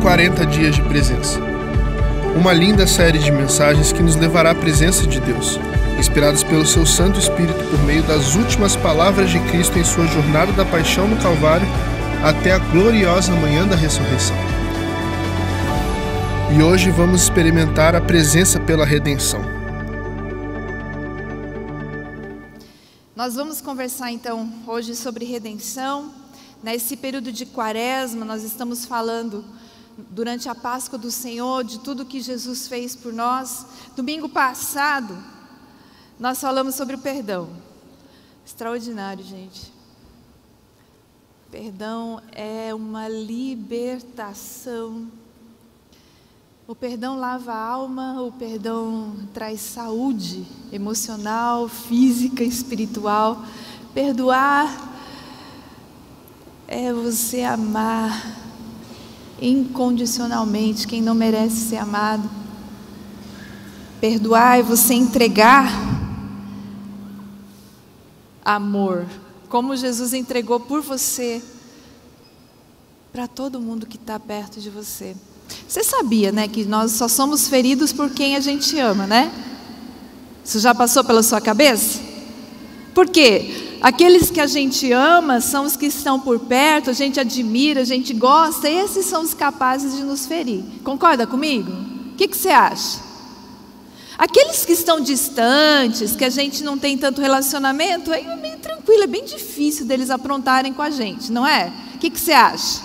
40 dias de presença. Uma linda série de mensagens que nos levará à presença de Deus, inspiradas pelo seu Santo Espírito por meio das últimas palavras de Cristo em sua jornada da paixão no Calvário até a gloriosa manhã da ressurreição. E hoje vamos experimentar a presença pela redenção. Nós vamos conversar então hoje sobre redenção. Nesse período de quaresma, nós estamos falando durante a Páscoa do Senhor de tudo que Jesus fez por nós. Domingo passado, nós falamos sobre o perdão. Extraordinário, gente. Perdão é uma libertação. O perdão lava a alma, o perdão traz saúde emocional, física, espiritual. Perdoar é você amar incondicionalmente quem não merece ser amado. Perdoar é você entregar amor, como Jesus entregou por você para todo mundo que está perto de você. Você sabia, né, que nós só somos feridos por quem a gente ama, né? Isso já passou pela sua cabeça? Por quê? Aqueles que a gente ama são os que estão por perto, a gente admira, a gente gosta, esses são os capazes de nos ferir. Concorda comigo? O que, que você acha? Aqueles que estão distantes, que a gente não tem tanto relacionamento, aí é bem tranquilo, é bem difícil deles aprontarem com a gente, não é? O que, que você acha?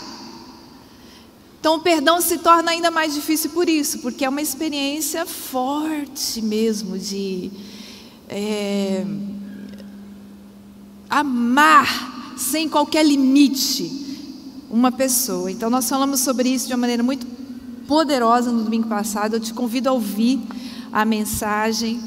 Então o perdão se torna ainda mais difícil por isso, porque é uma experiência forte mesmo de. É, amar sem qualquer limite uma pessoa. Então, nós falamos sobre isso de uma maneira muito poderosa no domingo passado. Eu te convido a ouvir a mensagem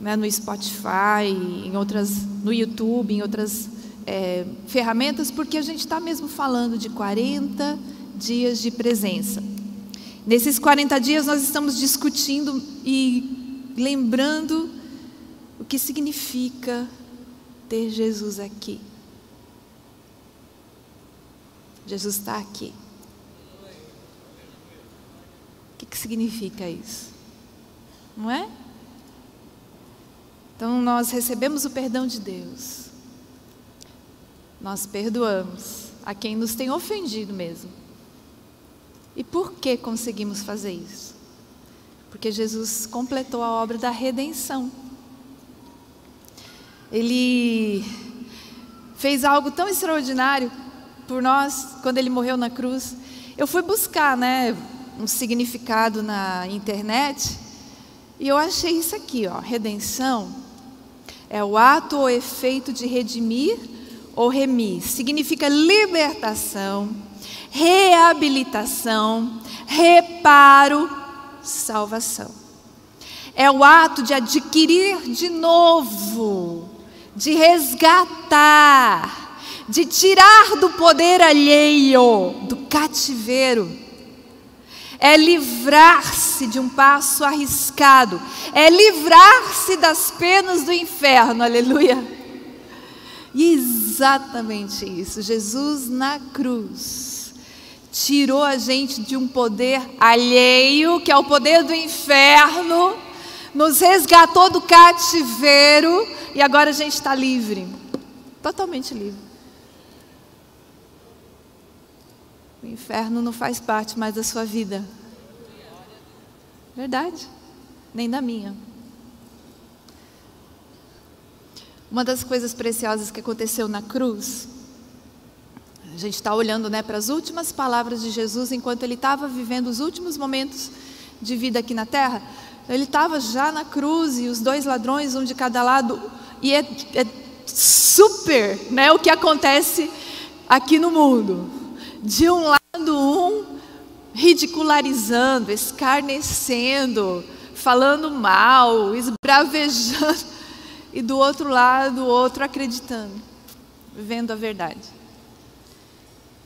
né, no Spotify, em outras, no YouTube, em outras é, ferramentas, porque a gente está mesmo falando de 40 dias de presença. Nesses 40 dias, nós estamos discutindo e lembrando o que significa ter Jesus aqui. Jesus está aqui. O que, que significa isso? Não é? Então nós recebemos o perdão de Deus. Nós perdoamos a quem nos tem ofendido mesmo. E por que conseguimos fazer isso? Porque Jesus completou a obra da redenção. Ele fez algo tão extraordinário por nós quando ele morreu na cruz. Eu fui buscar, né, um significado na internet e eu achei isso aqui, ó, redenção é o ato ou efeito de redimir ou remir. Significa libertação, reabilitação, reparo, salvação. É o ato de adquirir de novo de resgatar, de tirar do poder alheio, do cativeiro. É livrar-se de um passo arriscado, é livrar-se das penas do inferno, aleluia. E exatamente isso, Jesus na cruz tirou a gente de um poder alheio, que é o poder do inferno, nos resgatou do cativeiro e agora a gente está livre totalmente livre. O inferno não faz parte mais da sua vida. Verdade, nem da minha. Uma das coisas preciosas que aconteceu na cruz, a gente está olhando né, para as últimas palavras de Jesus enquanto ele estava vivendo os últimos momentos de vida aqui na terra. Ele estava já na cruz e os dois ladrões, um de cada lado, e é, é super né, o que acontece aqui no mundo. De um lado, um ridicularizando, escarnecendo, falando mal, esbravejando, e do outro lado, o outro acreditando, vendo a verdade.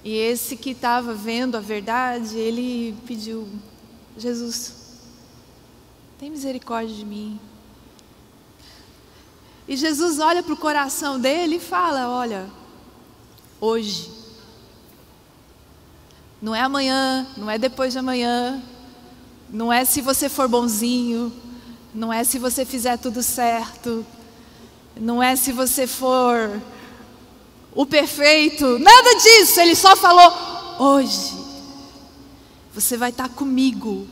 E esse que estava vendo a verdade, ele pediu: Jesus, tem misericórdia de mim. E Jesus olha para o coração dele e fala: Olha, hoje, Não é amanhã, não é depois de amanhã, não é se você for bonzinho, não é se você fizer tudo certo, não é se você for o perfeito, nada disso. Ele só falou: hoje você vai estar comigo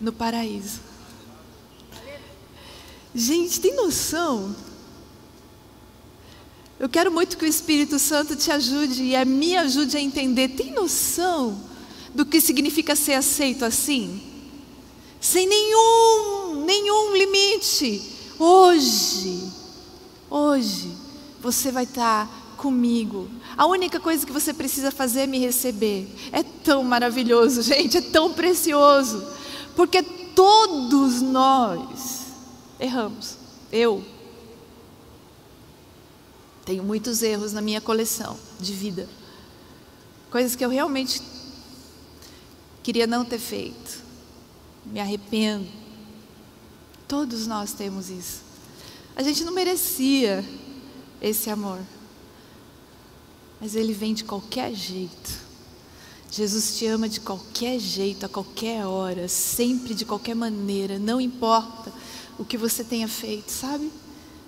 no paraíso. Gente, tem noção? Eu quero muito que o Espírito Santo te ajude e a me ajude a entender. Tem noção do que significa ser aceito assim? Sem nenhum, nenhum limite. Hoje, hoje, você vai estar comigo. A única coisa que você precisa fazer é me receber. É tão maravilhoso, gente, é tão precioso. Porque todos nós erramos. Eu tenho muitos erros na minha coleção de vida. Coisas que eu realmente queria não ter feito. Me arrependo. Todos nós temos isso. A gente não merecia esse amor. Mas ele vem de qualquer jeito. Jesus te ama de qualquer jeito, a qualquer hora, sempre de qualquer maneira, não importa o que você tenha feito, sabe?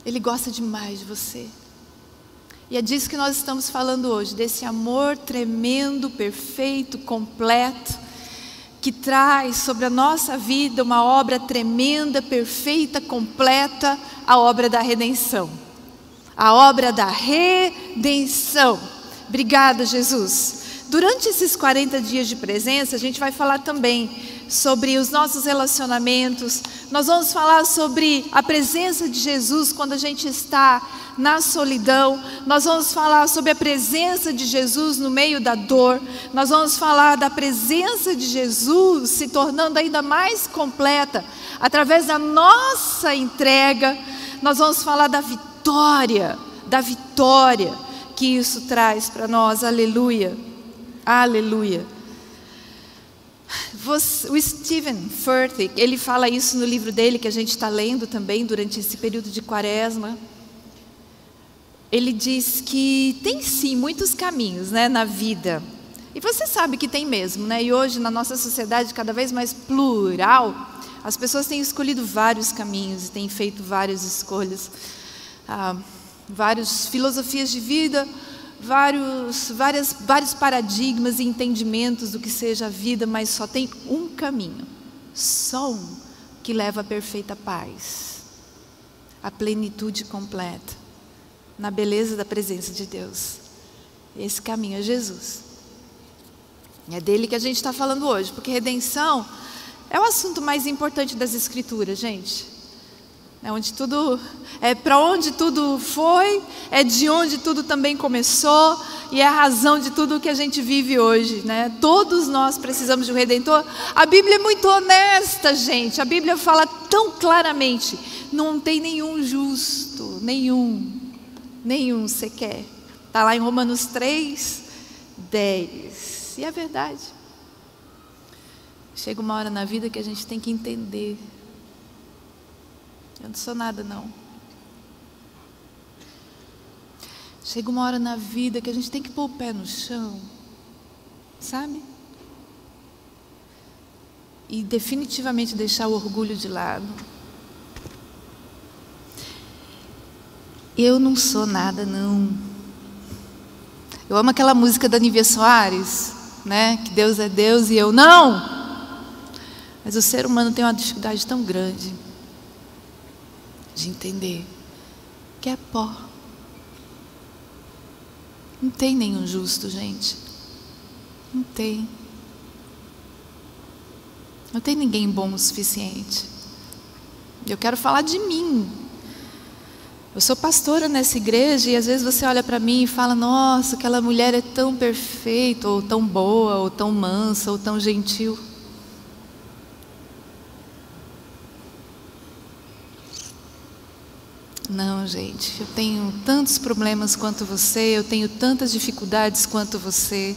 Ele gosta demais de você. E é disso que nós estamos falando hoje, desse amor tremendo, perfeito, completo, que traz sobre a nossa vida uma obra tremenda, perfeita, completa, a obra da redenção. A obra da redenção. Obrigada, Jesus. Durante esses 40 dias de presença, a gente vai falar também sobre os nossos relacionamentos, nós vamos falar sobre a presença de Jesus quando a gente está na solidão, nós vamos falar sobre a presença de Jesus no meio da dor, nós vamos falar da presença de Jesus se tornando ainda mais completa através da nossa entrega, nós vamos falar da vitória, da vitória que isso traz para nós, aleluia, aleluia. O Stephen Furtick, ele fala isso no livro dele que a gente está lendo também durante esse período de quaresma ele diz que tem sim muitos caminhos né, na vida. E você sabe que tem mesmo, né? E hoje, na nossa sociedade cada vez mais plural, as pessoas têm escolhido vários caminhos, têm feito várias escolhas, ah, várias filosofias de vida, vários, várias, vários paradigmas e entendimentos do que seja a vida, mas só tem um caminho, só um, que leva à perfeita paz, à plenitude completa na beleza da presença de Deus. Esse caminho é Jesus. É dele que a gente está falando hoje, porque redenção é o assunto mais importante das Escrituras, gente. É onde tudo, é para onde tudo foi, é de onde tudo também começou e é a razão de tudo que a gente vive hoje, né? Todos nós precisamos de um redentor. A Bíblia é muito honesta, gente. A Bíblia fala tão claramente: não tem nenhum justo, nenhum. Nenhum sequer. Está lá em Romanos 3, 10. E é verdade. Chega uma hora na vida que a gente tem que entender. Eu não sou nada, não. Chega uma hora na vida que a gente tem que pôr o pé no chão, sabe? E definitivamente deixar o orgulho de lado. Eu não sou nada, não. Eu amo aquela música da Nívia Soares, né? Que Deus é Deus e eu não. Mas o ser humano tem uma dificuldade tão grande de entender que é pó. Não tem nenhum justo, gente. Não tem. Não tem ninguém bom o suficiente. Eu quero falar de mim, eu sou pastora nessa igreja e às vezes você olha para mim e fala: Nossa, aquela mulher é tão perfeita, ou tão boa, ou tão mansa, ou tão gentil. Não, gente, eu tenho tantos problemas quanto você, eu tenho tantas dificuldades quanto você.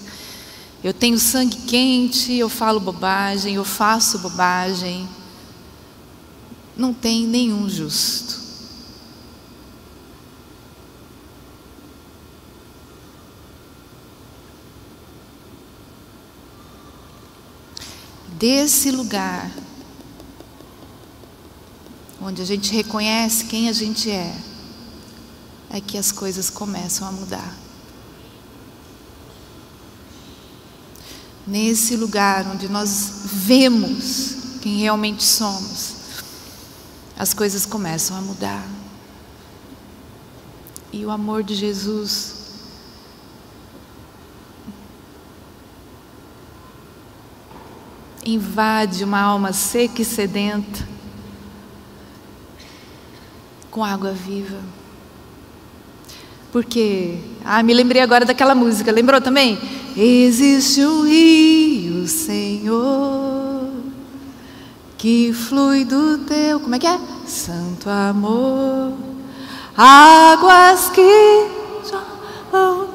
Eu tenho sangue quente, eu falo bobagem, eu faço bobagem. Não tem nenhum justo. desse lugar, onde a gente reconhece quem a gente é, é que as coisas começam a mudar. Nesse lugar onde nós vemos quem realmente somos, as coisas começam a mudar. E o amor de Jesus invade uma alma seca e sedenta com água viva. Porque, ah, me lembrei agora daquela música, lembrou também? Existe um rio, Senhor, que flui do teu, como é que é? Santo amor, águas que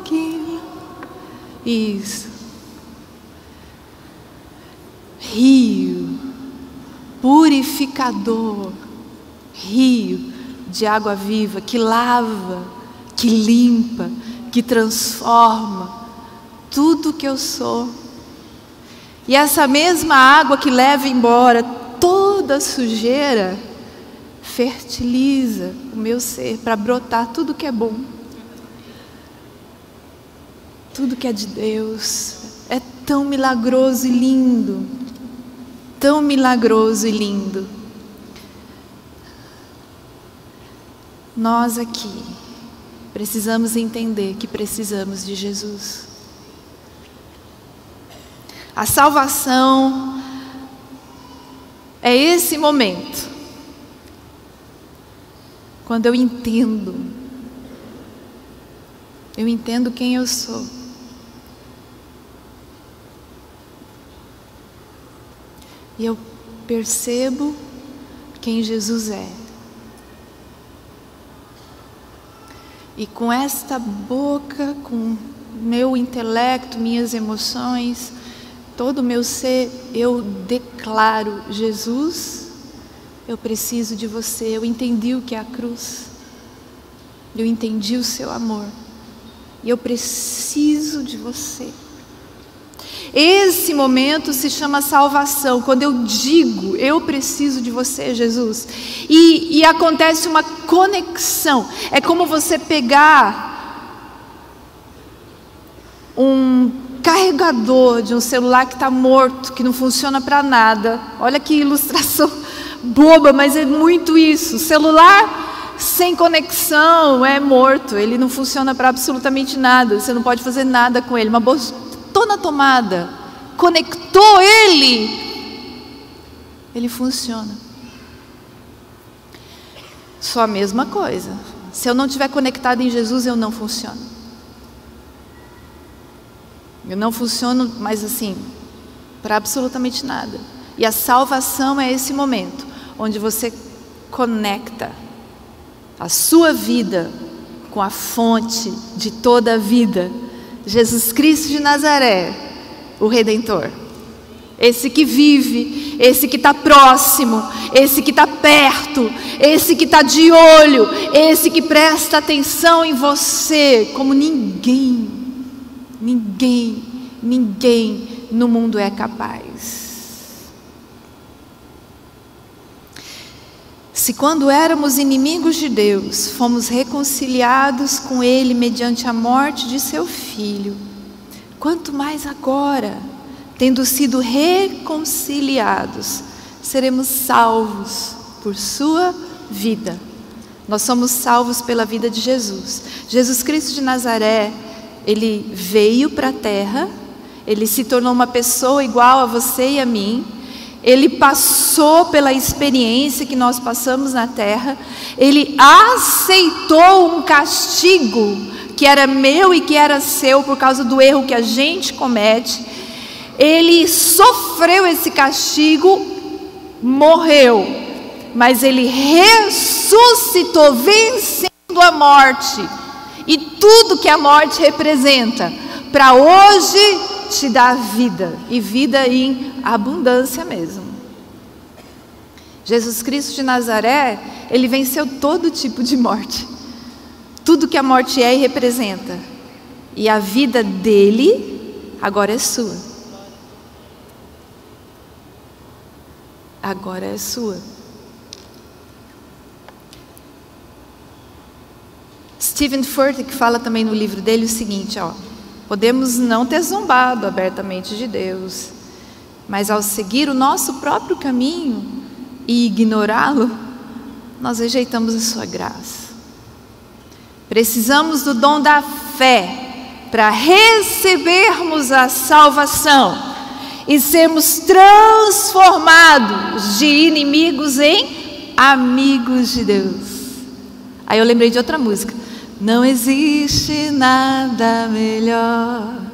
que. Isso. rio purificador, rio de água viva que lava, que limpa, que transforma tudo que eu sou. E essa mesma água que leva embora toda a sujeira, fertiliza o meu ser para brotar tudo que é bom. Tudo que é de Deus. É tão milagroso e lindo tão milagroso e lindo. Nós aqui precisamos entender que precisamos de Jesus. A salvação é esse momento, quando eu entendo, eu entendo quem eu sou. e eu percebo quem Jesus é. E com esta boca, com meu intelecto, minhas emoções, todo o meu ser, eu declaro: Jesus, eu preciso de você. Eu entendi o que é a cruz, eu entendi o seu amor, e eu preciso de você. Esse momento se chama salvação, quando eu digo, eu preciso de você, Jesus. E, e acontece uma conexão. É como você pegar um carregador de um celular que está morto, que não funciona para nada. Olha que ilustração boba, mas é muito isso. celular sem conexão é morto, ele não funciona para absolutamente nada. Você não pode fazer nada com ele. Uma botou na tomada, conectou ele, ele funciona. Só a mesma coisa. Se eu não estiver conectado em Jesus, eu não funciono. Eu não funciono mais assim, para absolutamente nada. E a salvação é esse momento, onde você conecta a sua vida com a fonte de toda a vida Jesus Cristo de Nazaré, o Redentor. Esse que vive, esse que está próximo, esse que está perto, esse que está de olho, esse que presta atenção em você, como ninguém, ninguém, ninguém no mundo é capaz. Se quando éramos inimigos de Deus, fomos reconciliados com Ele mediante a morte de seu Filho, quanto mais agora, tendo sido reconciliados, seremos salvos por Sua vida. Nós somos salvos pela vida de Jesus. Jesus Cristo de Nazaré, ele veio para a terra, ele se tornou uma pessoa igual a você e a mim ele passou pela experiência que nós passamos na terra, ele aceitou um castigo que era meu e que era seu por causa do erro que a gente comete. Ele sofreu esse castigo, morreu, mas ele ressuscitou, vencendo a morte e tudo que a morte representa, para hoje te dar vida e vida em abundância mesmo. Jesus Cristo de Nazaré, ele venceu todo tipo de morte. Tudo que a morte é e representa. E a vida dele agora é sua. agora é sua. Stephen Furtick fala também no livro dele o seguinte, ó: Podemos não ter zombado abertamente de Deus, mas ao seguir o nosso próprio caminho e ignorá-lo, nós rejeitamos a sua graça. Precisamos do dom da fé para recebermos a salvação e sermos transformados de inimigos em amigos de Deus. Aí eu lembrei de outra música. Não existe nada melhor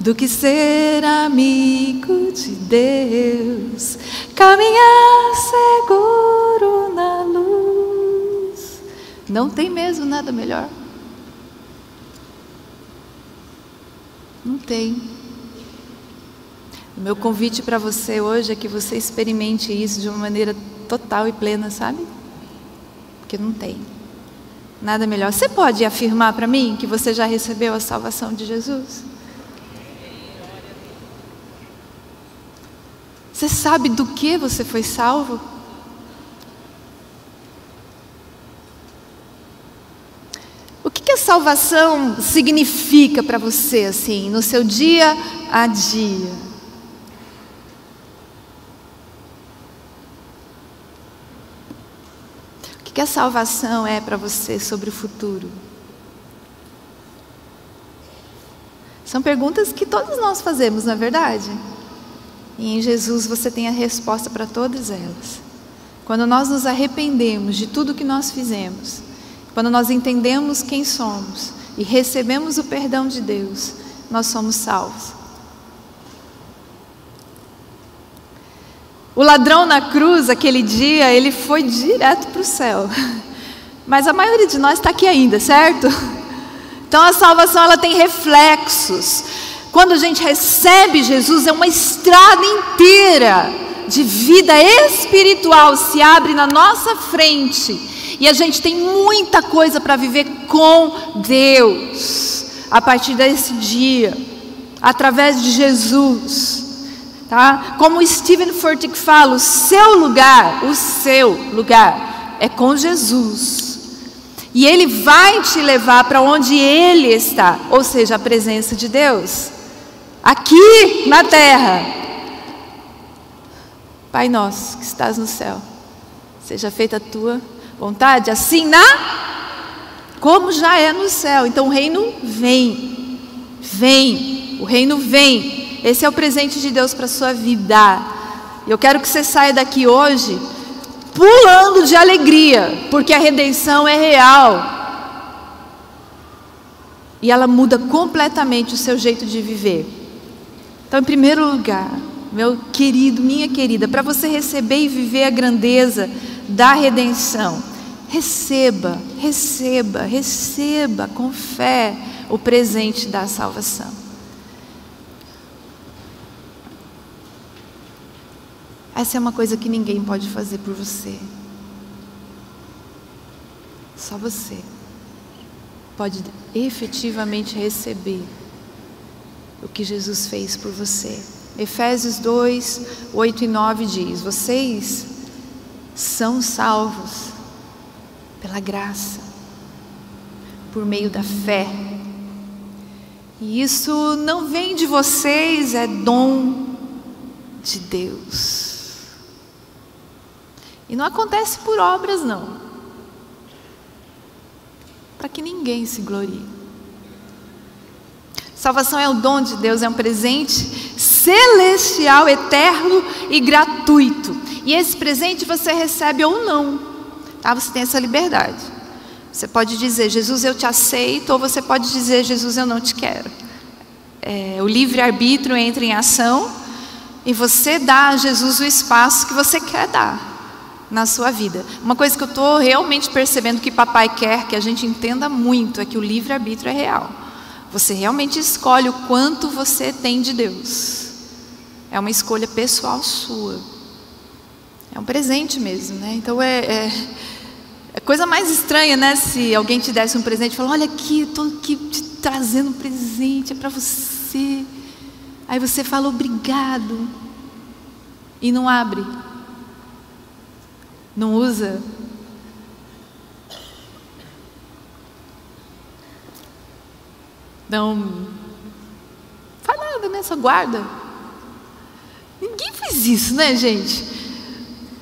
do que ser amigo de Deus, caminhar seguro na luz. Não tem mesmo nada melhor. Não tem. O meu convite para você hoje é que você experimente isso de uma maneira total e plena, sabe? Porque não tem. Nada melhor. Você pode afirmar para mim que você já recebeu a salvação de Jesus? Você sabe do que você foi salvo? O que, que a salvação significa para você, assim, no seu dia a dia? O que a salvação é para você sobre o futuro? São perguntas que todos nós fazemos, não é verdade? E em Jesus você tem a resposta para todas elas. Quando nós nos arrependemos de tudo que nós fizemos, quando nós entendemos quem somos e recebemos o perdão de Deus, nós somos salvos. O ladrão na cruz, aquele dia, ele foi direto para o céu. Mas a maioria de nós está aqui ainda, certo? Então a salvação ela tem reflexos. Quando a gente recebe Jesus, é uma estrada inteira de vida espiritual se abre na nossa frente. E a gente tem muita coisa para viver com Deus a partir desse dia, através de Jesus. Tá? Como Stephen Furtick fala, o seu lugar, o seu lugar é com Jesus. E ele vai te levar para onde ele está, ou seja, a presença de Deus. Aqui na terra. Pai nosso que estás no céu, seja feita a tua vontade, assim na como já é no céu. Então o reino vem. Vem. O reino vem. Esse é o presente de Deus para a sua vida. Eu quero que você saia daqui hoje pulando de alegria, porque a redenção é real. E ela muda completamente o seu jeito de viver. Então, em primeiro lugar, meu querido, minha querida, para você receber e viver a grandeza da redenção, receba, receba, receba com fé o presente da salvação. Essa é uma coisa que ninguém pode fazer por você. Só você pode efetivamente receber o que Jesus fez por você. Efésios 2, 8 e 9 diz: Vocês são salvos pela graça, por meio da fé. E isso não vem de vocês, é dom de Deus. E não acontece por obras, não. Para que ninguém se glorie. Salvação é o dom de Deus, é um presente celestial, eterno e gratuito. E esse presente você recebe ou não. Tá? Você tem essa liberdade. Você pode dizer, Jesus, eu te aceito, ou você pode dizer, Jesus, eu não te quero. É, o livre-arbítrio entra em ação e você dá a Jesus o espaço que você quer dar na sua vida. Uma coisa que eu estou realmente percebendo que papai quer que a gente entenda muito é que o livre-arbítrio é real. Você realmente escolhe o quanto você tem de Deus. É uma escolha pessoal sua. É um presente mesmo, né? Então é, é, é coisa mais estranha, né? Se alguém te desse um presente e falar, olha aqui, estou aqui te trazendo um presente, é para você. Aí você fala obrigado e não abre Não usa? Não faz nada, né? Só guarda. Ninguém fez isso, né, gente?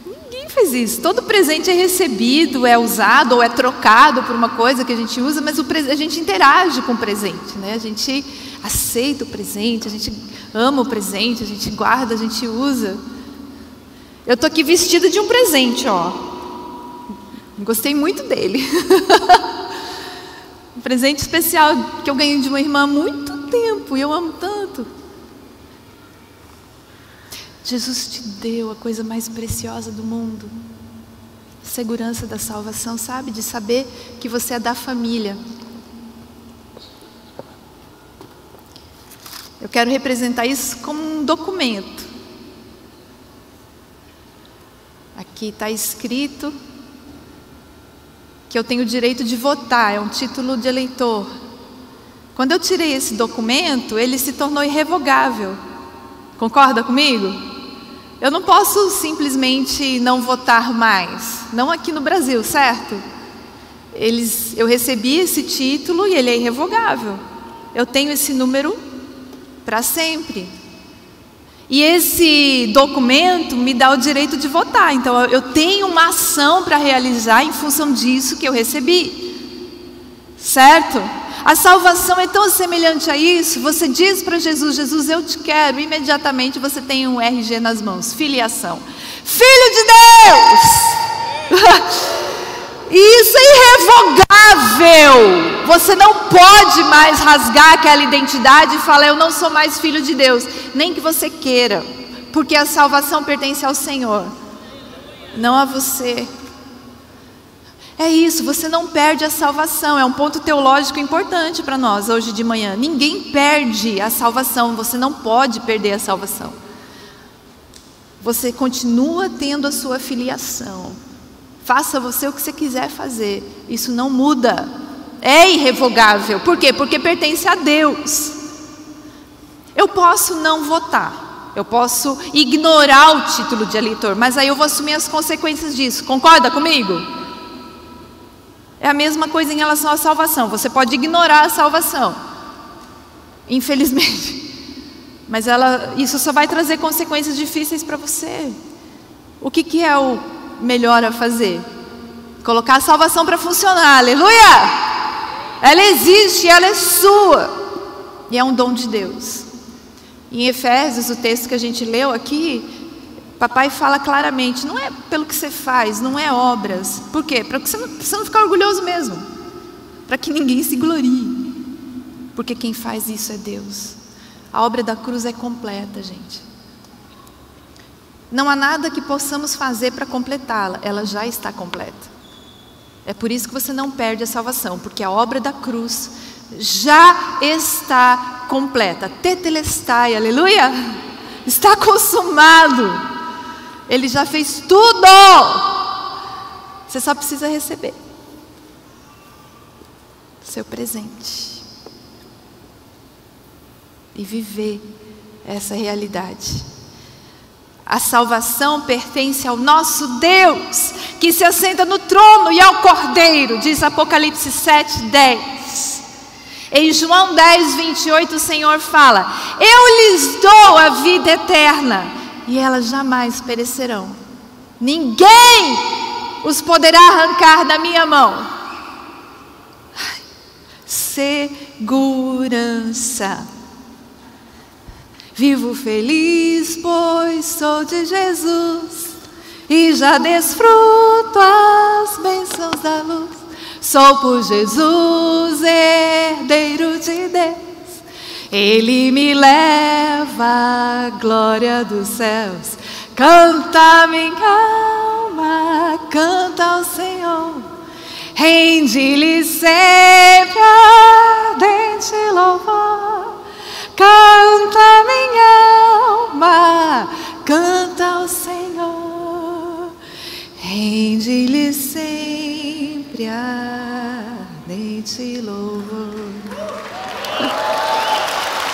Ninguém fez isso. Todo presente é recebido, é usado ou é trocado por uma coisa que a gente usa, mas a gente interage com o presente, né? A gente aceita o presente, a gente ama o presente, a gente guarda, a gente usa. Eu tô aqui vestida de um presente, ó. Gostei muito dele. um presente especial que eu ganhei de uma irmã há muito tempo e eu amo tanto. Jesus te deu a coisa mais preciosa do mundo. Segurança da salvação, sabe? De saber que você é da família. Eu quero representar isso como um documento. Aqui está escrito que eu tenho o direito de votar, é um título de eleitor. Quando eu tirei esse documento, ele se tornou irrevogável. Concorda comigo? Eu não posso simplesmente não votar mais, não aqui no Brasil, certo? Eles, eu recebi esse título e ele é irrevogável. Eu tenho esse número para sempre. E esse documento me dá o direito de votar. Então eu tenho uma ação para realizar em função disso que eu recebi. Certo? A salvação é tão semelhante a isso. Você diz para Jesus: Jesus, eu te quero. Imediatamente você tem um RG nas mãos filiação. Filho de Deus! Isso é irrevogável. Você não pode mais rasgar aquela identidade e falar: Eu não sou mais filho de Deus. Nem que você queira, porque a salvação pertence ao Senhor, não a você. É isso, você não perde a salvação. É um ponto teológico importante para nós hoje de manhã. Ninguém perde a salvação, você não pode perder a salvação. Você continua tendo a sua filiação. Faça você o que você quiser fazer. Isso não muda. É irrevogável. Por quê? Porque pertence a Deus. Eu posso não votar. Eu posso ignorar o título de eleitor, mas aí eu vou assumir as consequências disso. Concorda comigo? É a mesma coisa em relação à salvação. Você pode ignorar a salvação. Infelizmente. Mas ela, isso só vai trazer consequências difíceis para você. O que, que é o melhor a fazer? Colocar a salvação para funcionar, aleluia! Ela existe, ela é sua, e é um dom de Deus. Em Efésios, o texto que a gente leu aqui, papai fala claramente: não é pelo que você faz, não é obras. Por quê? Para você, você não ficar orgulhoso mesmo, para que ninguém se glorie, porque quem faz isso é Deus. A obra da cruz é completa, gente. Não há nada que possamos fazer para completá-la, ela já está completa. É por isso que você não perde a salvação, porque a obra da cruz já está completa. Tetelestai, aleluia! Está consumado. Ele já fez tudo. Você só precisa receber seu presente e viver essa realidade. A salvação pertence ao nosso Deus, que se assenta no trono e ao Cordeiro, diz Apocalipse 7, 10. Em João 10, 28, o Senhor fala: Eu lhes dou a vida eterna, e elas jamais perecerão. Ninguém os poderá arrancar da minha mão. Segurança. Vivo feliz, pois sou de Jesus e já desfruto as bênçãos da luz. Sou por Jesus, herdeiro de Deus. Ele me leva à glória dos céus. Canta minha alma, canta ao Senhor. Rende-lhe sempre ardente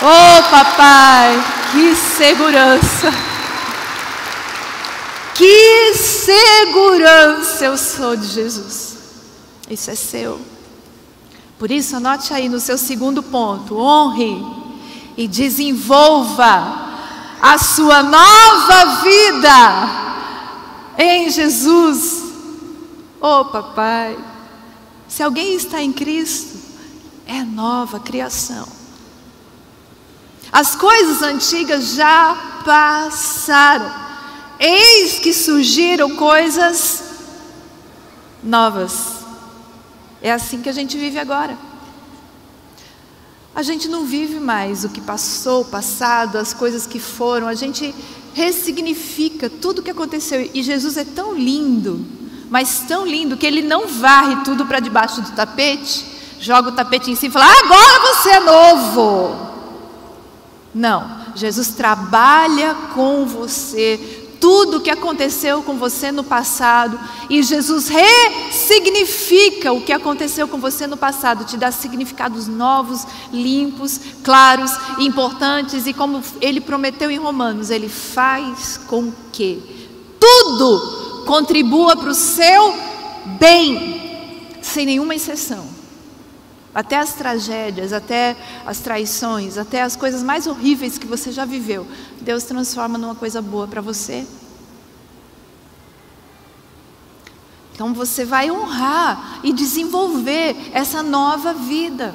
Oh, papai, que segurança! Que segurança eu sou de Jesus. Isso é seu. Por isso, anote aí no seu segundo ponto: honre e desenvolva a sua nova vida em Jesus. Oh, papai, se alguém está em Cristo, é nova criação. As coisas antigas já passaram, eis que surgiram coisas novas. É assim que a gente vive agora. A gente não vive mais o que passou, o passado, as coisas que foram, a gente ressignifica tudo o que aconteceu. E Jesus é tão lindo, mas tão lindo, que ele não varre tudo para debaixo do tapete, joga o tapete em cima e fala: agora você é novo. Não, Jesus trabalha com você tudo o que aconteceu com você no passado e Jesus ressignifica o que aconteceu com você no passado, te dá significados novos, limpos, claros, importantes e como ele prometeu em Romanos, ele faz com que tudo contribua para o seu bem, sem nenhuma exceção. Até as tragédias, até as traições, até as coisas mais horríveis que você já viveu, Deus transforma numa coisa boa para você. Então você vai honrar e desenvolver essa nova vida.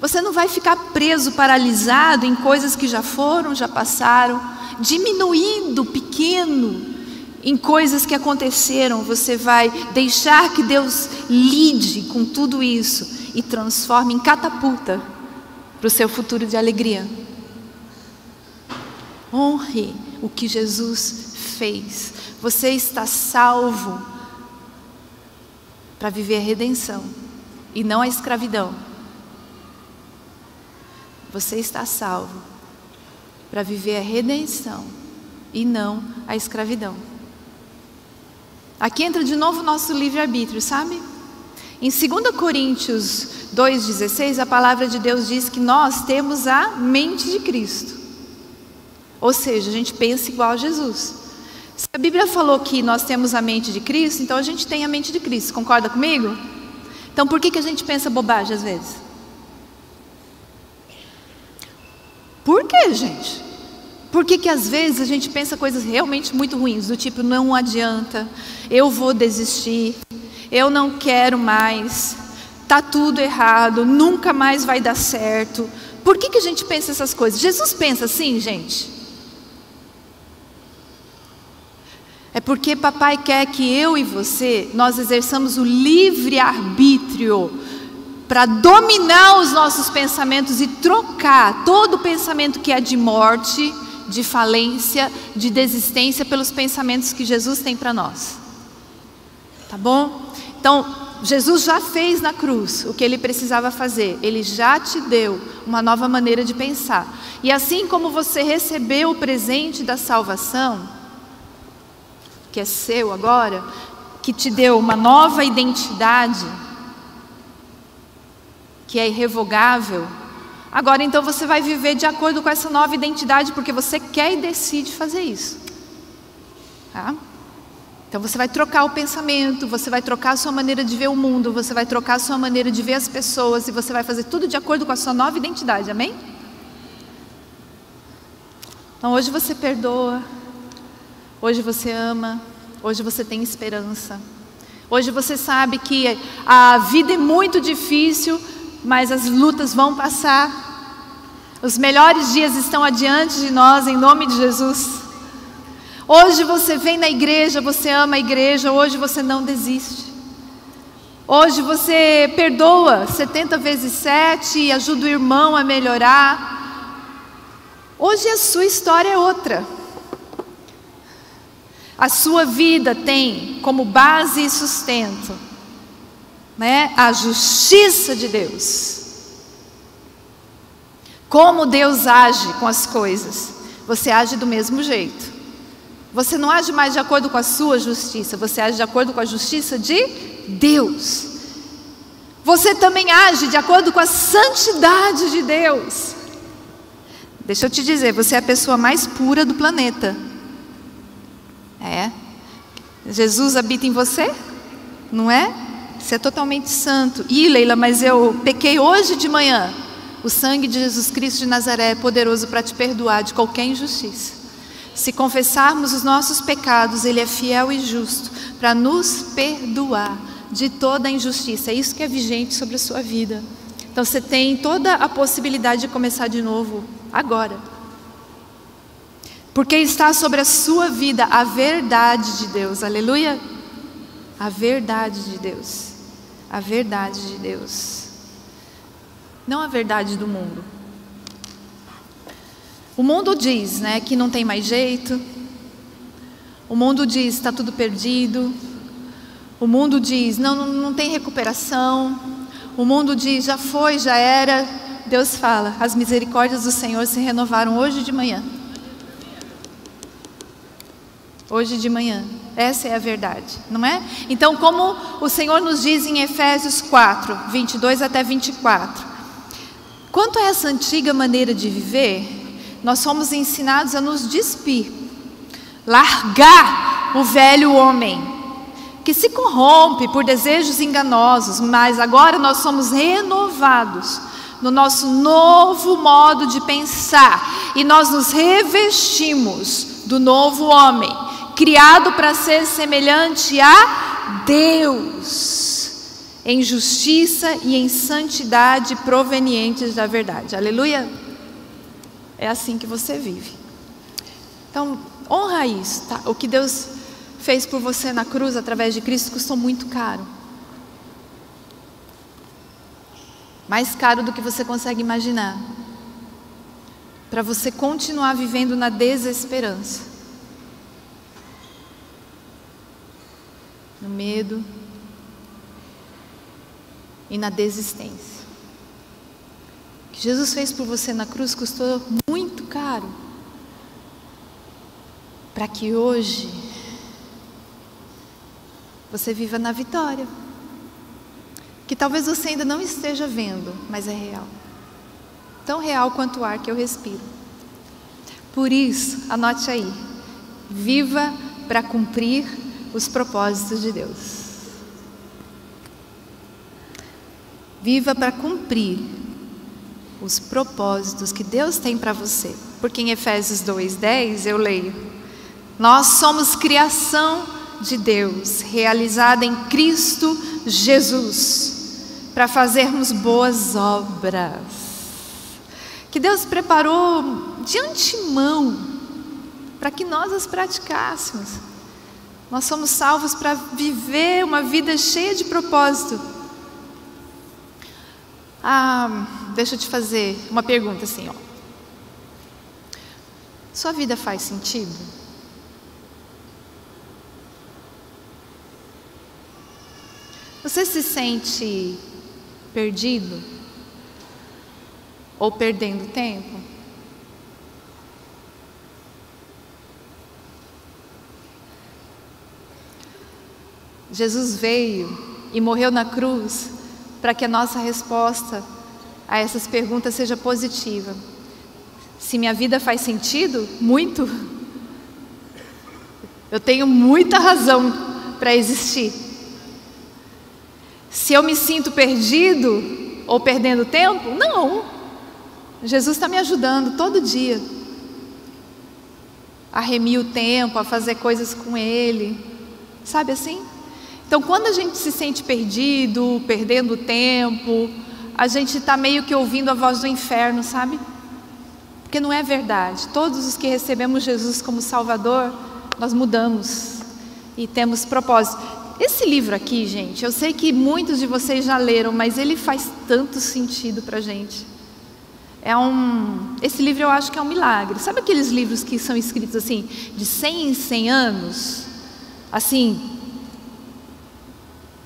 Você não vai ficar preso, paralisado em coisas que já foram, já passaram, diminuindo pequeno em coisas que aconteceram. Você vai deixar que Deus lide com tudo isso e transforme em catapulta para o seu futuro de alegria. Honre o que Jesus fez. Você está salvo para viver a redenção e não a escravidão. Você está salvo para viver a redenção e não a escravidão. Aqui entra de novo o nosso livre-arbítrio, sabe? Em 2 Coríntios 2,16, a palavra de Deus diz que nós temos a mente de Cristo. Ou seja, a gente pensa igual a Jesus. Se a Bíblia falou que nós temos a mente de Cristo, então a gente tem a mente de Cristo, concorda comigo? Então por que, que a gente pensa bobagem às vezes? Por que, gente? Por que, que às vezes a gente pensa coisas realmente muito ruins, do tipo, não adianta, eu vou desistir, eu não quero mais, tá tudo errado, nunca mais vai dar certo. Por que, que a gente pensa essas coisas? Jesus pensa assim, gente? É porque papai quer que eu e você nós exerçamos o livre arbítrio para dominar os nossos pensamentos e trocar todo o pensamento que é de morte, de falência, de desistência pelos pensamentos que Jesus tem para nós. Tá bom? Então, Jesus já fez na cruz o que ele precisava fazer, ele já te deu uma nova maneira de pensar. E assim como você recebeu o presente da salvação, que é seu agora, que te deu uma nova identidade, que é irrevogável, agora então você vai viver de acordo com essa nova identidade, porque você quer e decide fazer isso. Tá? Então você vai trocar o pensamento, você vai trocar a sua maneira de ver o mundo, você vai trocar a sua maneira de ver as pessoas e você vai fazer tudo de acordo com a sua nova identidade, amém? Então hoje você perdoa, Hoje você ama, hoje você tem esperança. Hoje você sabe que a vida é muito difícil, mas as lutas vão passar. Os melhores dias estão adiante de nós, em nome de Jesus. Hoje você vem na igreja, você ama a igreja, hoje você não desiste. Hoje você perdoa 70 vezes 7 e ajuda o irmão a melhorar. Hoje a sua história é outra. A sua vida tem como base e sustento né, a justiça de Deus. Como Deus age com as coisas, você age do mesmo jeito. Você não age mais de acordo com a sua justiça, você age de acordo com a justiça de Deus. Você também age de acordo com a santidade de Deus. Deixa eu te dizer, você é a pessoa mais pura do planeta. É. Jesus habita em você? Não é? Você é totalmente santo. E Leila, mas eu pequei hoje de manhã. O sangue de Jesus Cristo de Nazaré é poderoso para te perdoar de qualquer injustiça. Se confessarmos os nossos pecados, Ele é fiel e justo para nos perdoar de toda a injustiça. É isso que é vigente sobre a sua vida. Então você tem toda a possibilidade de começar de novo agora. Porque está sobre a sua vida a verdade de Deus. Aleluia. A verdade de Deus. A verdade de Deus. Não a verdade do mundo. O mundo diz, né, que não tem mais jeito. O mundo diz está tudo perdido. O mundo diz não, não, não tem recuperação. O mundo diz já foi, já era. Deus fala, as misericórdias do Senhor se renovaram hoje de manhã. Hoje de manhã. Essa é a verdade, não é? Então, como o Senhor nos diz em Efésios 4, 22 até 24. Quanto a essa antiga maneira de viver, nós somos ensinados a nos despir, largar o velho homem, que se corrompe por desejos enganosos, mas agora nós somos renovados no nosso novo modo de pensar e nós nos revestimos do novo homem, criado para ser semelhante a Deus, em justiça e em santidade provenientes da verdade. Aleluia! É assim que você vive. Então, honra isso, tá? O que Deus fez por você na cruz através de Cristo custou muito caro. Mais caro do que você consegue imaginar. Para você continuar vivendo na desesperança. No medo e na desistência. Jesus fez por você na cruz custou muito caro. Para que hoje você viva na vitória. Que talvez você ainda não esteja vendo, mas é real. Tão real quanto o ar que eu respiro. Por isso, anote aí: viva para cumprir os propósitos de Deus. Viva para cumprir os propósitos que Deus tem para você. Porque em Efésios 2:10 eu leio: Nós somos criação de Deus, realizada em Cristo Jesus, para fazermos boas obras. Que Deus preparou de antemão para que nós as praticássemos. Nós somos salvos para viver uma vida cheia de propósito. Ah, deixa eu te fazer uma pergunta assim, ó. Sua vida faz sentido? Você se sente perdido? Ou perdendo tempo? Jesus veio e morreu na cruz para que a nossa resposta a essas perguntas seja positiva. Se minha vida faz sentido? Muito. Eu tenho muita razão para existir. Se eu me sinto perdido ou perdendo tempo, não. Jesus está me ajudando todo dia a remir o tempo, a fazer coisas com Ele, sabe assim? Então, quando a gente se sente perdido, perdendo tempo, a gente está meio que ouvindo a voz do inferno, sabe? Porque não é verdade. Todos os que recebemos Jesus como Salvador, nós mudamos e temos propósito. Esse livro aqui, gente, eu sei que muitos de vocês já leram, mas ele faz tanto sentido para a gente. É um, esse livro eu acho que é um milagre. Sabe aqueles livros que são escritos assim, de 100 em 100 anos? Assim,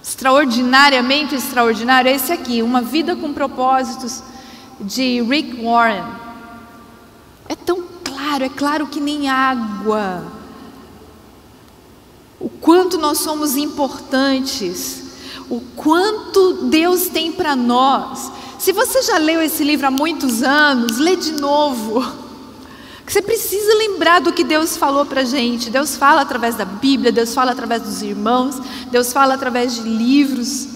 extraordinariamente extraordinário? É esse aqui, Uma Vida com Propósitos, de Rick Warren. É tão claro, é claro que nem água o quanto nós somos importantes, o quanto Deus tem para nós. Se você já leu esse livro há muitos anos, lê de novo, Você precisa lembrar do que Deus falou para a gente. Deus fala através da Bíblia, Deus fala através dos irmãos, Deus fala através de livros.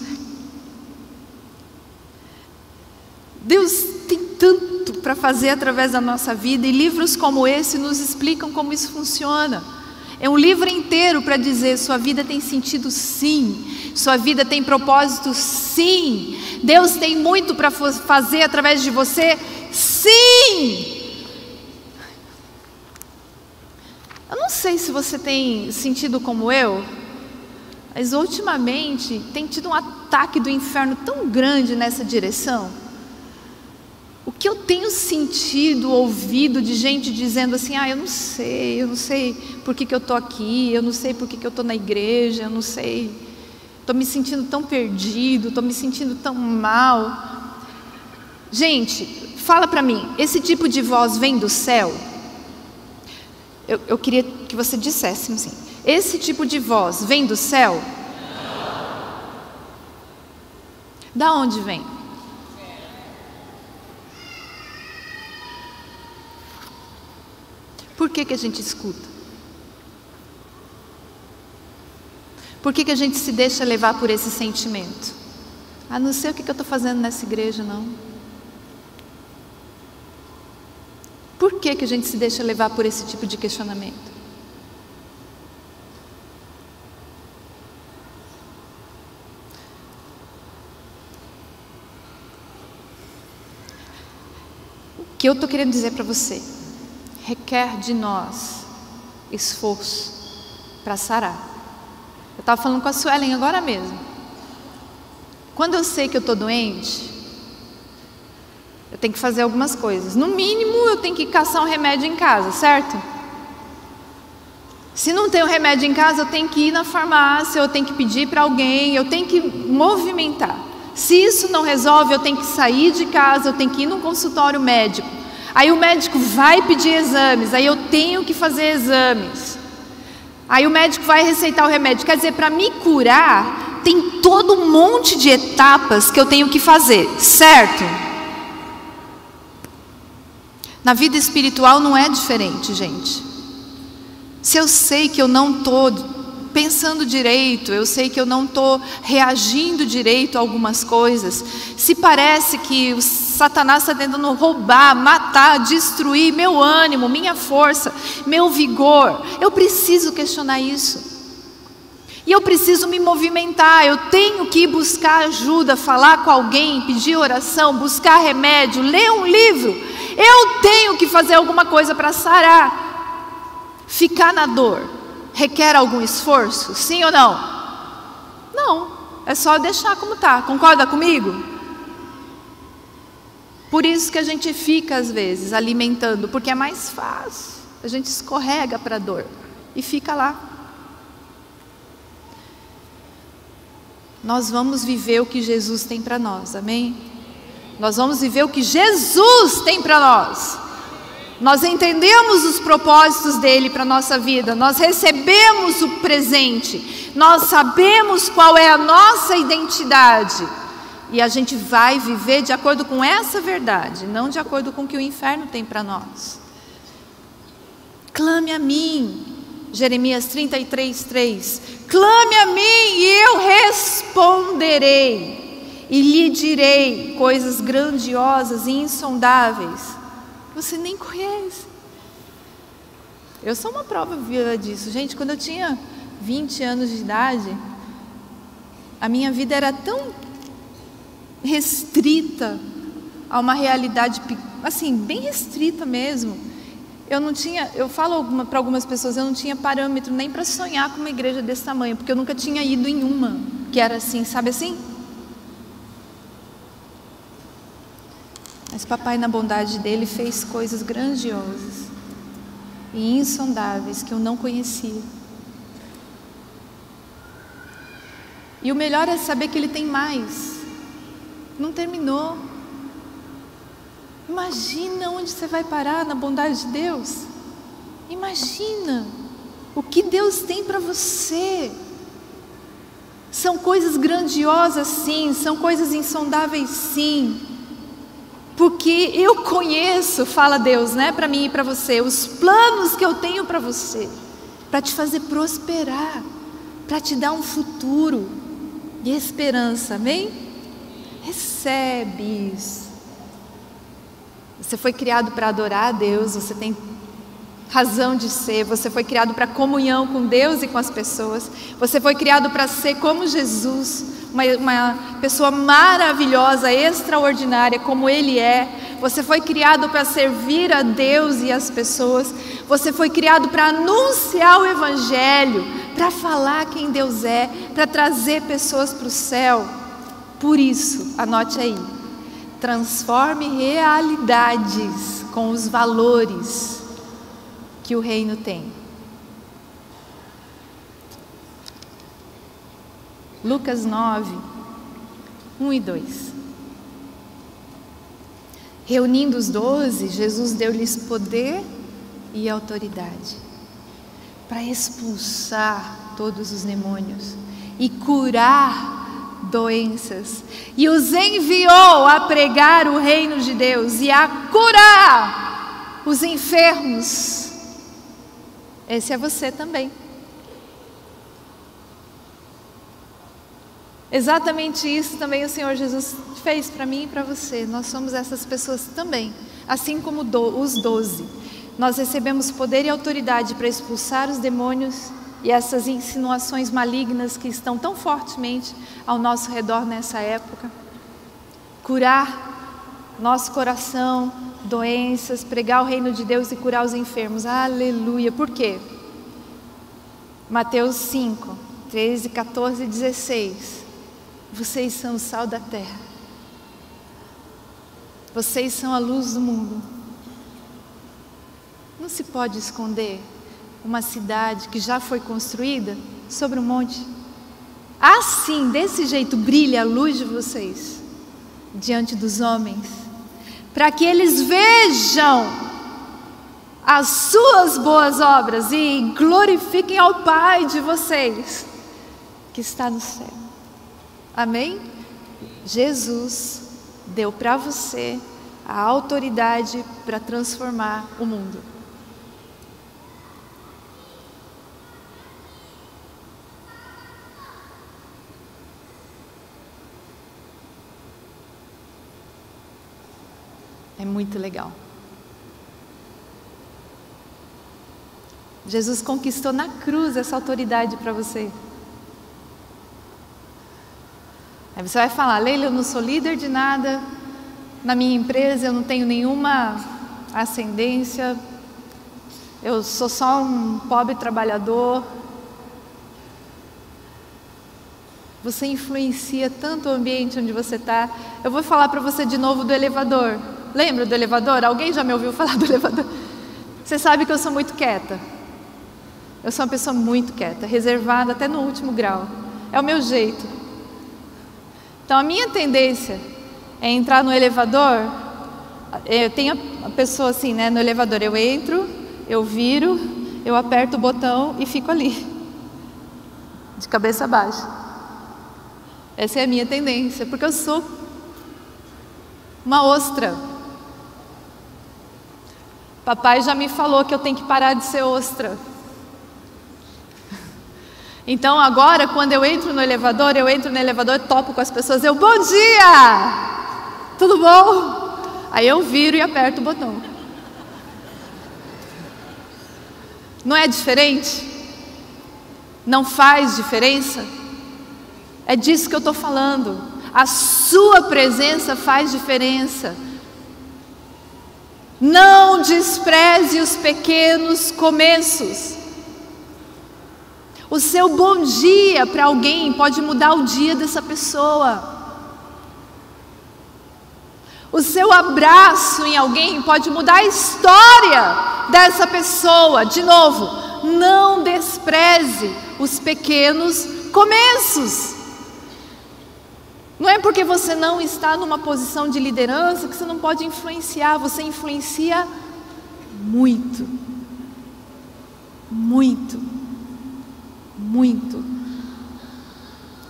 Deus tem tanto para fazer através da nossa vida e livros como esse nos explicam como isso funciona. É um livro inteiro para dizer: sua vida tem sentido sim, sua vida tem propósito sim, Deus tem muito para fazer através de você sim. Eu não sei se você tem sentido como eu, mas ultimamente tem tido um ataque do inferno tão grande nessa direção. O que eu tenho sentido, ouvido de gente dizendo assim: ah, eu não sei, eu não sei por que, que eu estou aqui, eu não sei por que, que eu estou na igreja, eu não sei, estou me sentindo tão perdido, estou me sentindo tão mal. Gente, fala para mim, esse tipo de voz vem do céu? Eu, eu queria que você dissesse assim: esse tipo de voz vem do céu? Da onde vem? Por que, que a gente escuta? Por que, que a gente se deixa levar por esse sentimento? Ah, não sei o que, que eu estou fazendo nessa igreja, não. Por que, que a gente se deixa levar por esse tipo de questionamento? O que eu estou querendo dizer para você requer de nós esforço para sarar. Eu estava falando com a Suelen agora mesmo. Quando eu sei que eu estou doente, eu tenho que fazer algumas coisas. No mínimo, eu tenho que caçar um remédio em casa, certo? Se não tem um remédio em casa, eu tenho que ir na farmácia, eu tenho que pedir para alguém, eu tenho que movimentar. Se isso não resolve, eu tenho que sair de casa, eu tenho que ir no consultório médico. Aí o médico vai pedir exames, aí eu tenho que fazer exames. Aí o médico vai receitar o remédio. Quer dizer, para me curar, tem todo um monte de etapas que eu tenho que fazer, certo? Na vida espiritual não é diferente, gente. Se eu sei que eu não estou pensando direito, eu sei que eu não estou reagindo direito a algumas coisas, se parece que o Satanás está tentando roubar, matar, destruir meu ânimo, minha força, meu vigor, eu preciso questionar isso. E eu preciso me movimentar, eu tenho que buscar ajuda, falar com alguém, pedir oração, buscar remédio, ler um livro. Eu tenho que fazer alguma coisa para sarar. Ficar na dor requer algum esforço? Sim ou não? Não, é só deixar como está. Concorda comigo? Por isso que a gente fica às vezes alimentando, porque é mais fácil. A gente escorrega para a dor e fica lá. Nós vamos viver o que Jesus tem para nós, amém? Nós vamos viver o que Jesus tem para nós. Nós entendemos os propósitos dele para a nossa vida, nós recebemos o presente, nós sabemos qual é a nossa identidade. E a gente vai viver de acordo com essa verdade, não de acordo com o que o inferno tem para nós. Clame a mim, Jeremias 33, 3. Clame a mim e eu responderei, e lhe direi coisas grandiosas e insondáveis você nem conhece. Eu sou uma prova viva disso. Gente, quando eu tinha 20 anos de idade, a minha vida era tão restrita a uma realidade assim, bem restrita mesmo. Eu não tinha, eu falo para algumas pessoas, eu não tinha parâmetro nem para sonhar com uma igreja desse tamanho, porque eu nunca tinha ido em uma que era assim, sabe assim? Mas papai, na bondade dele, fez coisas grandiosas e insondáveis que eu não conhecia. E o melhor é saber que ele tem mais. Não terminou. Imagina onde você vai parar na bondade de Deus. Imagina o que Deus tem para você. São coisas grandiosas, sim, são coisas insondáveis, sim. Porque eu conheço, fala Deus, né, para mim e para você, os planos que eu tenho para você, para te fazer prosperar, para te dar um futuro e esperança, amém? Recebe isso. Você foi criado para adorar a Deus, você tem razão de ser, você foi criado para comunhão com Deus e com as pessoas, você foi criado para ser como Jesus, uma, uma pessoa maravilhosa, extraordinária, como Ele é. Você foi criado para servir a Deus e as pessoas, você foi criado para anunciar o Evangelho, para falar quem Deus é, para trazer pessoas para o céu. Por isso, anote aí, transforme realidades com os valores que o reino tem. Lucas 9, 1 e 2. Reunindo os doze, Jesus deu-lhes poder e autoridade para expulsar todos os demônios e curar doenças, e os enviou a pregar o reino de Deus e a curar os enfermos esse é você também. Exatamente isso também o Senhor Jesus fez para mim e para você. Nós somos essas pessoas também, assim como do, os doze. Nós recebemos poder e autoridade para expulsar os demônios e essas insinuações malignas que estão tão fortemente ao nosso redor nessa época. Curar nosso coração, doenças, pregar o reino de Deus e curar os enfermos. Aleluia. Por quê? Mateus 5, 13, 14 e 16. Vocês são o sal da terra. Vocês são a luz do mundo. Não se pode esconder uma cidade que já foi construída sobre um monte. Assim, desse jeito, brilha a luz de vocês diante dos homens para que eles vejam as suas boas obras e glorifiquem ao Pai de vocês que está no céu. Amém? Jesus deu para você a autoridade para transformar o mundo. É muito legal. Jesus conquistou na cruz essa autoridade para você. Aí você vai falar, Leila, eu não sou líder de nada, na minha empresa eu não tenho nenhuma ascendência, eu sou só um pobre trabalhador. Você influencia tanto o ambiente onde você está. Eu vou falar para você de novo do elevador. Lembra do elevador? Alguém já me ouviu falar do elevador? Você sabe que eu sou muito quieta. Eu sou uma pessoa muito quieta, reservada até no último grau. É o meu jeito. Então a minha tendência é entrar no elevador. Eu tenho a pessoa assim, né? No elevador eu entro, eu viro, eu aperto o botão e fico ali, de cabeça baixa. Essa é a minha tendência, porque eu sou uma ostra. Papai já me falou que eu tenho que parar de ser ostra. Então agora, quando eu entro no elevador, eu entro no elevador, topo com as pessoas, eu, bom dia! Tudo bom? Aí eu viro e aperto o botão. Não é diferente? Não faz diferença? É disso que eu estou falando. A sua presença faz diferença. Não despreze os pequenos começos. O seu bom dia para alguém pode mudar o dia dessa pessoa. O seu abraço em alguém pode mudar a história dessa pessoa. De novo, não despreze os pequenos começos. Não é porque você não está numa posição de liderança que você não pode influenciar, você influencia muito. Muito. Muito.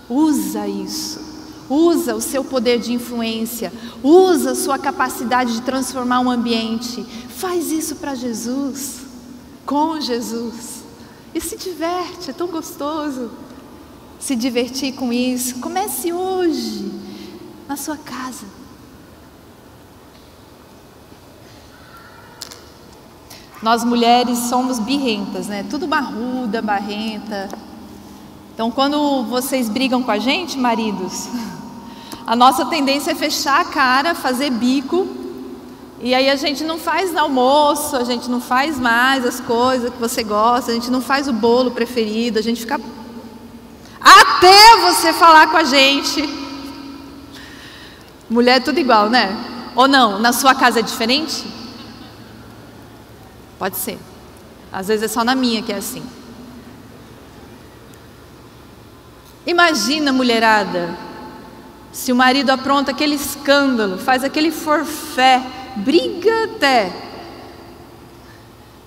Usa isso. Usa o seu poder de influência, usa a sua capacidade de transformar um ambiente. Faz isso para Jesus, com Jesus. E se diverte, é tão gostoso se divertir com isso. Comece hoje, na sua casa. Nós mulheres somos birrentas, né? Tudo barruda, barrenta. Então, quando vocês brigam com a gente, maridos, a nossa tendência é fechar a cara, fazer bico, e aí a gente não faz almoço, a gente não faz mais as coisas que você gosta, a gente não faz o bolo preferido, a gente fica até você falar com a gente. Mulher é tudo igual, né? Ou não? Na sua casa é diferente? Pode ser. Às vezes é só na minha que é assim. Imagina, mulherada, se o marido apronta aquele escândalo, faz aquele forfé, briga até.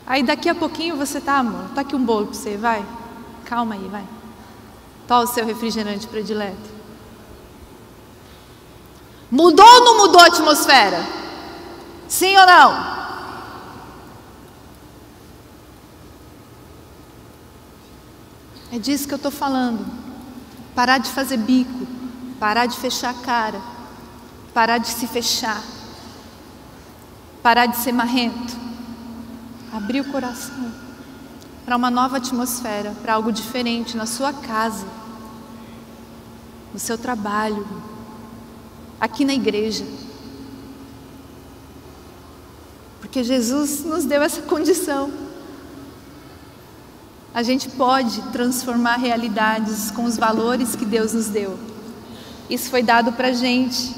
Aí daqui a pouquinho você tá, amor, tá aqui um bolo para você, vai. Calma aí, vai. Toma o seu refrigerante predileto. Mudou ou não mudou a atmosfera? Sim ou não? É disso que eu estou falando. Parar de fazer bico, parar de fechar a cara, parar de se fechar, parar de ser marrento, abrir o coração para uma nova atmosfera, para algo diferente na sua casa, no seu trabalho, aqui na igreja. Porque Jesus nos deu essa condição. A gente pode transformar realidades com os valores que Deus nos deu. Isso foi dado para a gente.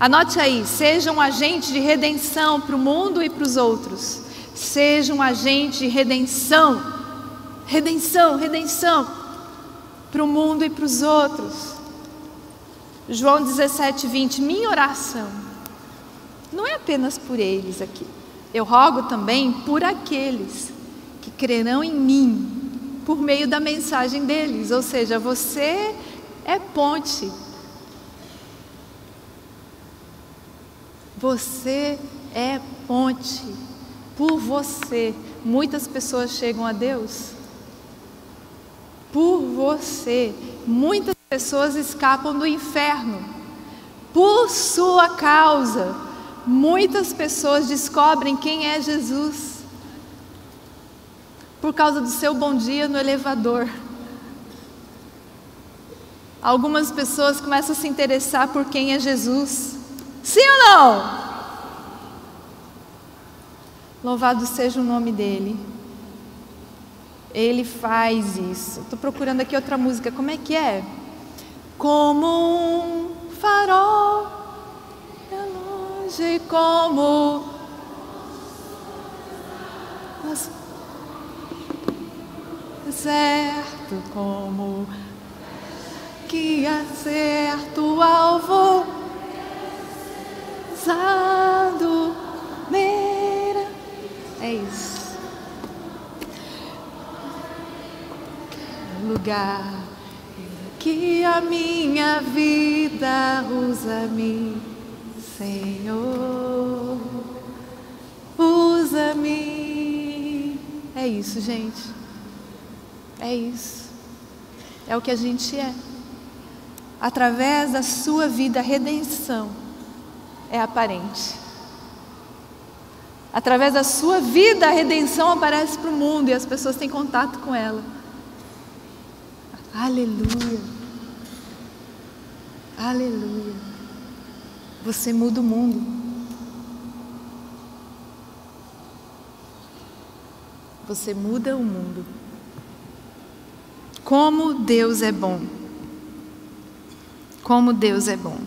Anote aí: seja um agente de redenção para o mundo e para os outros. Seja um agente de redenção. Redenção, redenção para o mundo e para os outros. João 17, 20. Minha oração não é apenas por eles aqui. Eu rogo também por aqueles que crerão em mim por meio da mensagem deles. Ou seja, você é ponte. Você é ponte. Por você, muitas pessoas chegam a Deus. Por você, muitas pessoas escapam do inferno. Por sua causa, muitas pessoas descobrem quem é Jesus por causa do seu bom dia no elevador. Algumas pessoas começam a se interessar por quem é Jesus. Sim ou não? Louvado seja o nome dele. Ele faz isso. Estou procurando aqui outra música. Como é que é? Como um farol é longe, como certo como que acerta o alvo meira. É isso. Lugar que a minha vida usa-me, Senhor, usa-me. É isso, gente. É isso. É o que a gente é. Através da sua vida, a redenção é aparente. Através da sua vida, a redenção aparece para o mundo e as pessoas têm contato com ela. Aleluia. Aleluia. Você muda o mundo. Você muda o mundo. Como Deus é bom. Como Deus é bom.